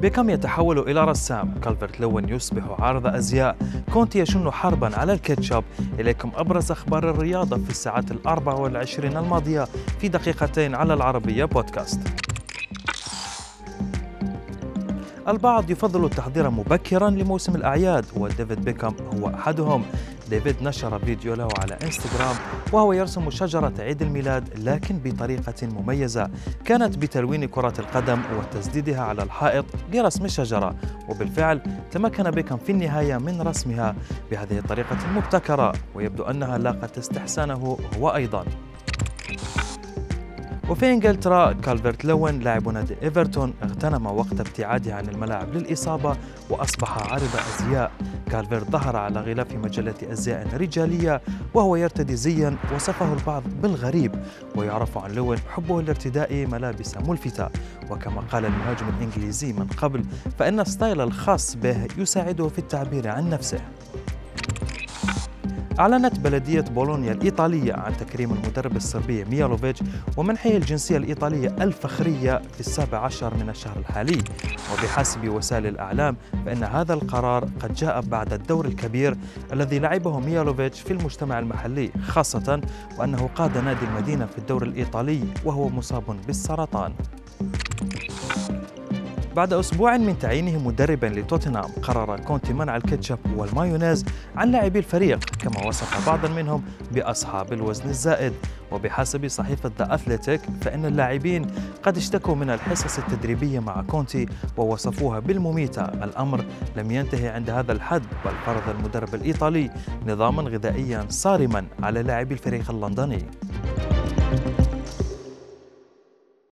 بيكهام يتحول إلى رسام. كالفرت لوين يصبح عارض أزياء. كونتي يشن حربا على الكاتشب. إليكم أبرز أخبار الرياضة في الساعات الأربع والعشرين الماضية في دقيقتين على العربية بودكاست. البعض يفضل التحضير مبكرا لموسم الأعياد وديفيد بيكهام هو أحدهم. ديفيد نشر فيديو له على إنستغرام وهو يرسم شجرة عيد الميلاد لكن بطريقة مميزة. كانت بتلوين كرة القدم وتسديدها على الحائط لرسم الشجرة وبالفعل تمكن بيكام في النهاية من رسمها بهذه الطريقة المبتكرة ويبدو أنها لاقت استحسانه هو أيضاً. وفي إنجلترا كالفرت لوين لاعب نادي إيفرتون اغتنم وقت ابتعاده عن الملاعب للإصابة وأصبح عارض أزياء. كالفرت ظهر على غلاف مجله أزياء رجالية وهو يرتدي زيا وصفه البعض بالغريب ويعرف عن لوين حبه لارتداء ملابس ملفتة. وكما قال المهاجم الإنجليزي من قبل فإن ال style الخاص به يساعده في التعبير عن نفسه. أعلنت بلدية بولونيا الإيطالية عن تكريم المدرب الصربي ميهايلوفيتش ومنحه الجنسية الإيطالية الفخرية في السابع عشر من الشهر الحالي. وبحسب وسائل الإعلام فإن هذا القرار قد جاء بعد الدور الكبير الذي لعبه ميهايلوفيتش في المجتمع المحلي خاصة وأنه قاد نادي المدينة في الدور الإيطالي وهو مصاب بالسرطان. بعد أسبوع من تعيينه مدربا لتوتنهام قرر كونتي منع الكاتشب والمايونيز عن لاعبي الفريق كما وصف بعضا منهم بأصحاب الوزن الزائد. وبحسب صحيفة ذا أثليتيك فإن اللاعبين قد اشتكوا من الحصص التدريبية مع كونتي ووصفوها بالمميتة. الأمر لم ينتهي عند هذا الحد بل فرض المدرب الإيطالي نظاما غذائيا صارما على لاعبي الفريق اللندني.